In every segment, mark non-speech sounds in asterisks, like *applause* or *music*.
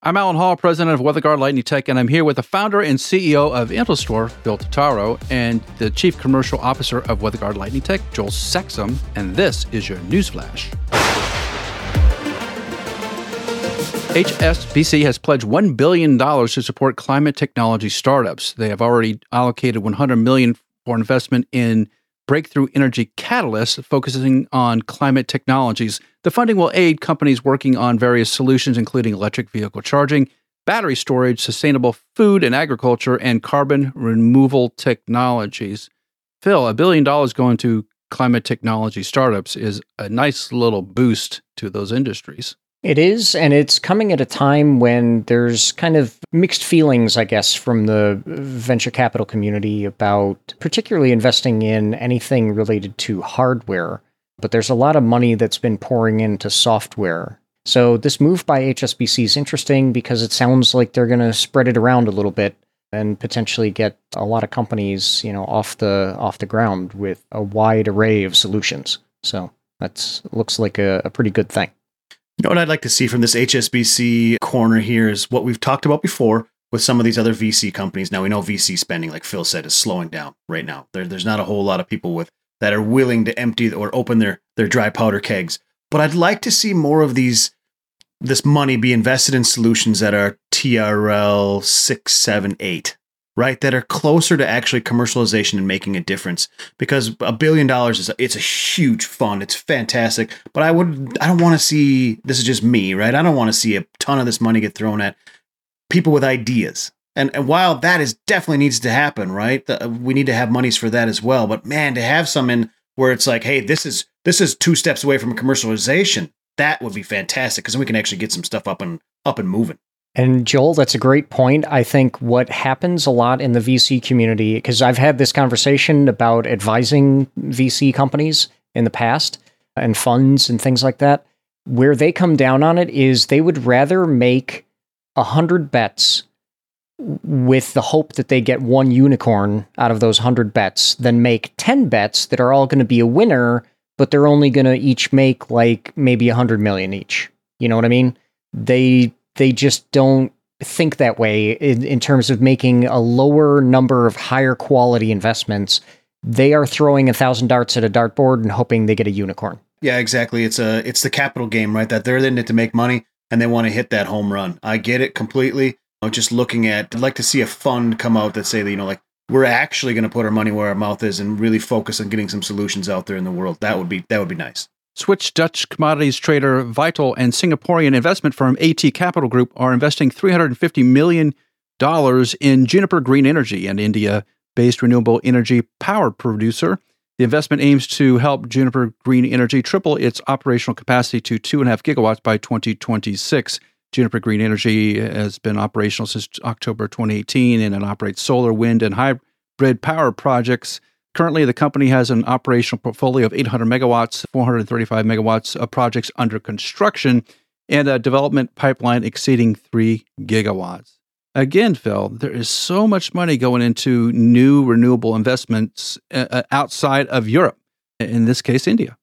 I'm Allen Hall, president of WeatherGuard Lightning Tech, and I'm here with the founder and CEO of Intelstor, Phil Totaro, and the chief commercial officer of WeatherGuard Lightning Tech, Joel Saxum, and this is your newsflash. HSBC has pledged $1 billion to support climate technology startups. They have already allocated 100 million for investment in breakthrough energy catalysts focusing on climate technologies. The funding will aid companies working on various solutions, including electric vehicle charging, battery storage, sustainable food and agriculture, and carbon removal technologies. Phil, a billion dollars going to climate technology startups is a nice little boost to those industries. It is, and it's coming at a time when there's kind of mixed feelings, I guess, from the venture capital community about particularly investing in anything related to hardware. But there's a lot of money that's been pouring into software. So this move by HSBC is interesting because it sounds like they're going to spread it around a little bit and potentially get a lot of companies, you know, off the off the ground with a wide array of solutions. So that looks like a, a pretty good thing. You know what I'd like to see from this HSBC corner here is what we've talked about before with some of these other VC companies. Now we know VC spending, like Phil said, is slowing down right now. There, there's not a whole lot of people with that are willing to empty or open their their dry powder kegs. But I'd like to see more of these this money be invested in solutions that are TRL six, seven, eight right that are closer to actually commercialization and making a difference. Because a billion dollars is a, it's a huge fund. It's fantastic. But i would i don't want to see this is just me right? I don't want to see a ton of this money get thrown at people with ideas. And, and while that is definitely needs to happen right? The, we need to have monies for that as well. But man to have some in where it's like hey this is this is two steps away from commercialization that would be fantastic because then we can actually get some stuff up and up and moving and Joel, that's a great point. I think what happens a lot in the VC community, because I've had this conversation about advising VC companies in the past and funds and things like that, where they come down on it is they would rather make a hundred bets with the hope that they get one unicorn out of those hundred bets than make 10 bets that are all going to be a winner, but they're only going to each make like maybe a hundred million each. You know what I mean? They they just don't think that way in, in terms of making a lower number of higher quality investments. They are throwing a thousand darts at a dartboard and hoping they get a unicorn. Yeah, exactly. It's a it's the capital game, right? That they're in it to make money and they want to hit that home run. I get it completely. I'm just looking at I'd like to see a fund come out that say that, you know, like we're actually going to put our money where our mouth is and really focus on getting some solutions out there in the world. That would be that would be nice. Swiss Dutch commodities trader Vitol and Singaporean investment firm AT Capital Group are investing $350 million in Juniper Green Energy, an India based renewable energy power producer. The investment aims to help Juniper Green Energy triple its operational capacity to 2.5 gigawatts by 2026. Juniper Green Energy has been operational since October 2018 and it operates solar, wind, and hybrid power projects Currently, the company has an operational portfolio of 800 megawatts, 435 megawatts of projects under construction, and a development pipeline exceeding 3 gigawatts. Again, Phil, there is so much money going into new renewable investments uh, uh outside of Europe, in this case, India.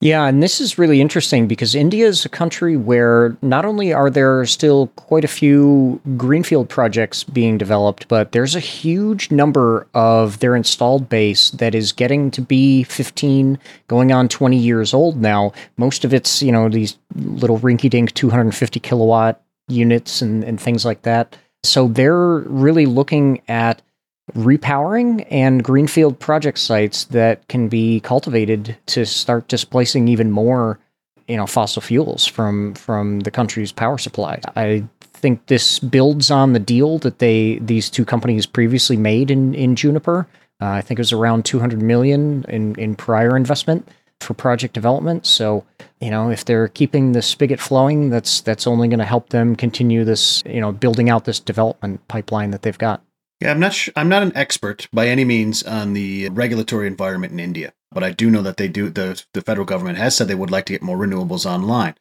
Yeah, and this is really interesting because India is a country where not only are there still quite a few greenfield projects being developed, but there's a huge number of their installed base that is getting to be 15, going on 20 years old now. Most of it's, you know, these little rinky dink 250 kilowatt units and, and things like that. So they're really looking at repowering and greenfield project sites that can be cultivated to start displacing even more you know fossil fuels from from the country's power supply. I think this builds on the deal that they these two companies previously made in in juniper. Uh, i think it was around 200 million in in prior investment for project development. So you know if they're keeping the spigot flowing that's that's only going to help them continue this you know building out this development pipeline that they've got yeah, I'm not. Sh- I'm not an expert by any means on the regulatory environment in India, but I do know that they do. the The federal government has said they would like to get more renewables online.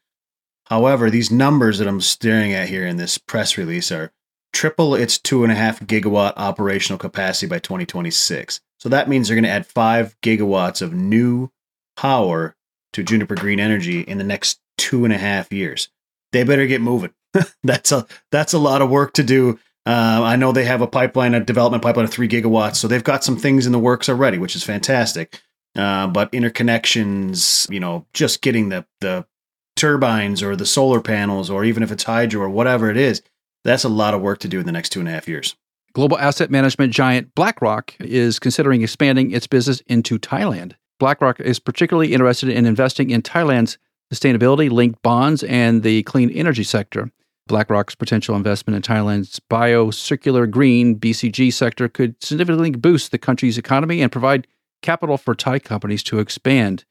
However, these numbers that I'm staring at here in this press release are triple its two and a half gigawatt operational capacity by 2026. So that means they're going to add five gigawatts of new power to Juniper Green Energy in the next two and a half years. They better get moving *laughs* that's a that's a lot of work to do. Uh, I know they have a pipeline, a development pipeline of three gigawatts, so they've got some things in the works already, which is fantastic. Uh, but interconnections, you know, just getting the the turbines or the solar panels, or even if it's hydro or whatever it is, that's a lot of work to do in the next two and a half years. Global asset management giant BlackRock is considering expanding its business into Thailand. BlackRock is particularly interested in investing in Thailand's sustainability linked bonds and the clean energy sector. BlackRock's potential investment in Thailand's bio-circular green BCG sector could significantly boost the country's economy and provide capital for Thai companies to expand.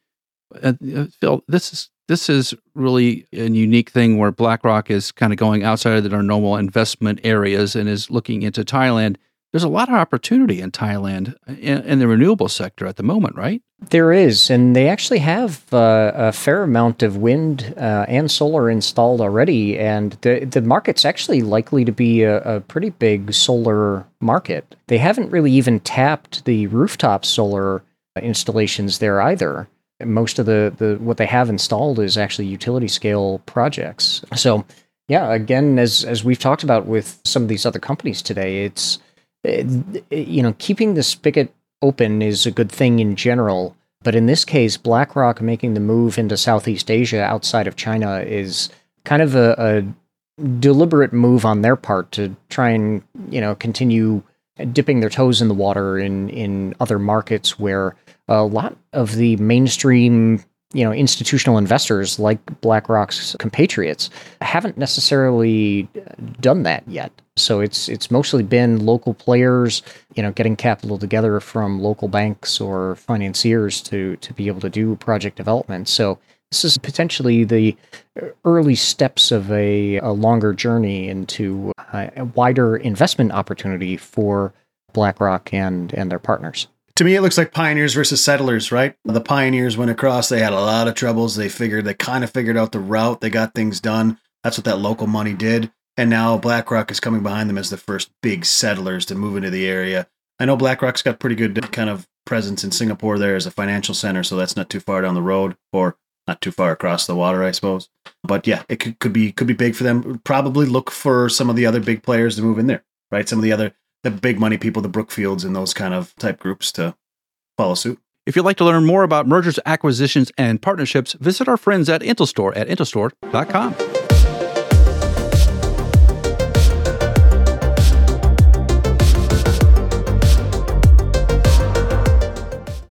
Uh, uh, Phil, this is this is really a unique thing where BlackRock is kind of going outside of their normal investment areas and is looking into Thailand. There's a lot of opportunity in Thailand in, in the renewable sector at the moment, right? There is, and they actually have uh, a fair amount of wind uh, and solar installed already, and the the market's actually likely to be a, a, pretty big solar market. They haven't really even tapped the rooftop solar installations there either. Most of the, the what they have installed is actually utility scale projects. So, yeah, again, as as we've talked about with some of these other companies today, it's it, Uh, you know keeping the spigot open is a good thing in general. But in this case, BlackRock making the move into Southeast Asia outside of China is kind of a, a deliberate move on their part to try and you know continue dipping their toes in the water in in other markets where a lot of the mainstream you know institutional investors like BlackRock's compatriots haven't necessarily uh, done that yet. So it's it's mostly been local players, you know, getting capital together from local banks or financiers to to be able to do project development. So this is potentially the early steps of a, a longer journey into a wider investment opportunity for BlackRock and and their partners to me, it looks like pioneers versus settlers, right? The pioneers went across, they had a lot of troubles. They figured, they kind of figured out the route, they got things done. That's what that local money did. And now BlackRock is coming behind them as the first big settlers to move into the area. I know BlackRock's got pretty good kind of presence in Singapore there as a financial center, so that's not too far down the road or not too far across the water, I suppose. But yeah, it could, could be could be big for them. Probably look for some of the other big players to move in there, right? Some of the other the big money people, the Brookfields and those kind of type groups to follow suit. If you'd like to learn more about mergers, acquisitions, and partnerships, visit our friends at Intelstor at intelstor.com.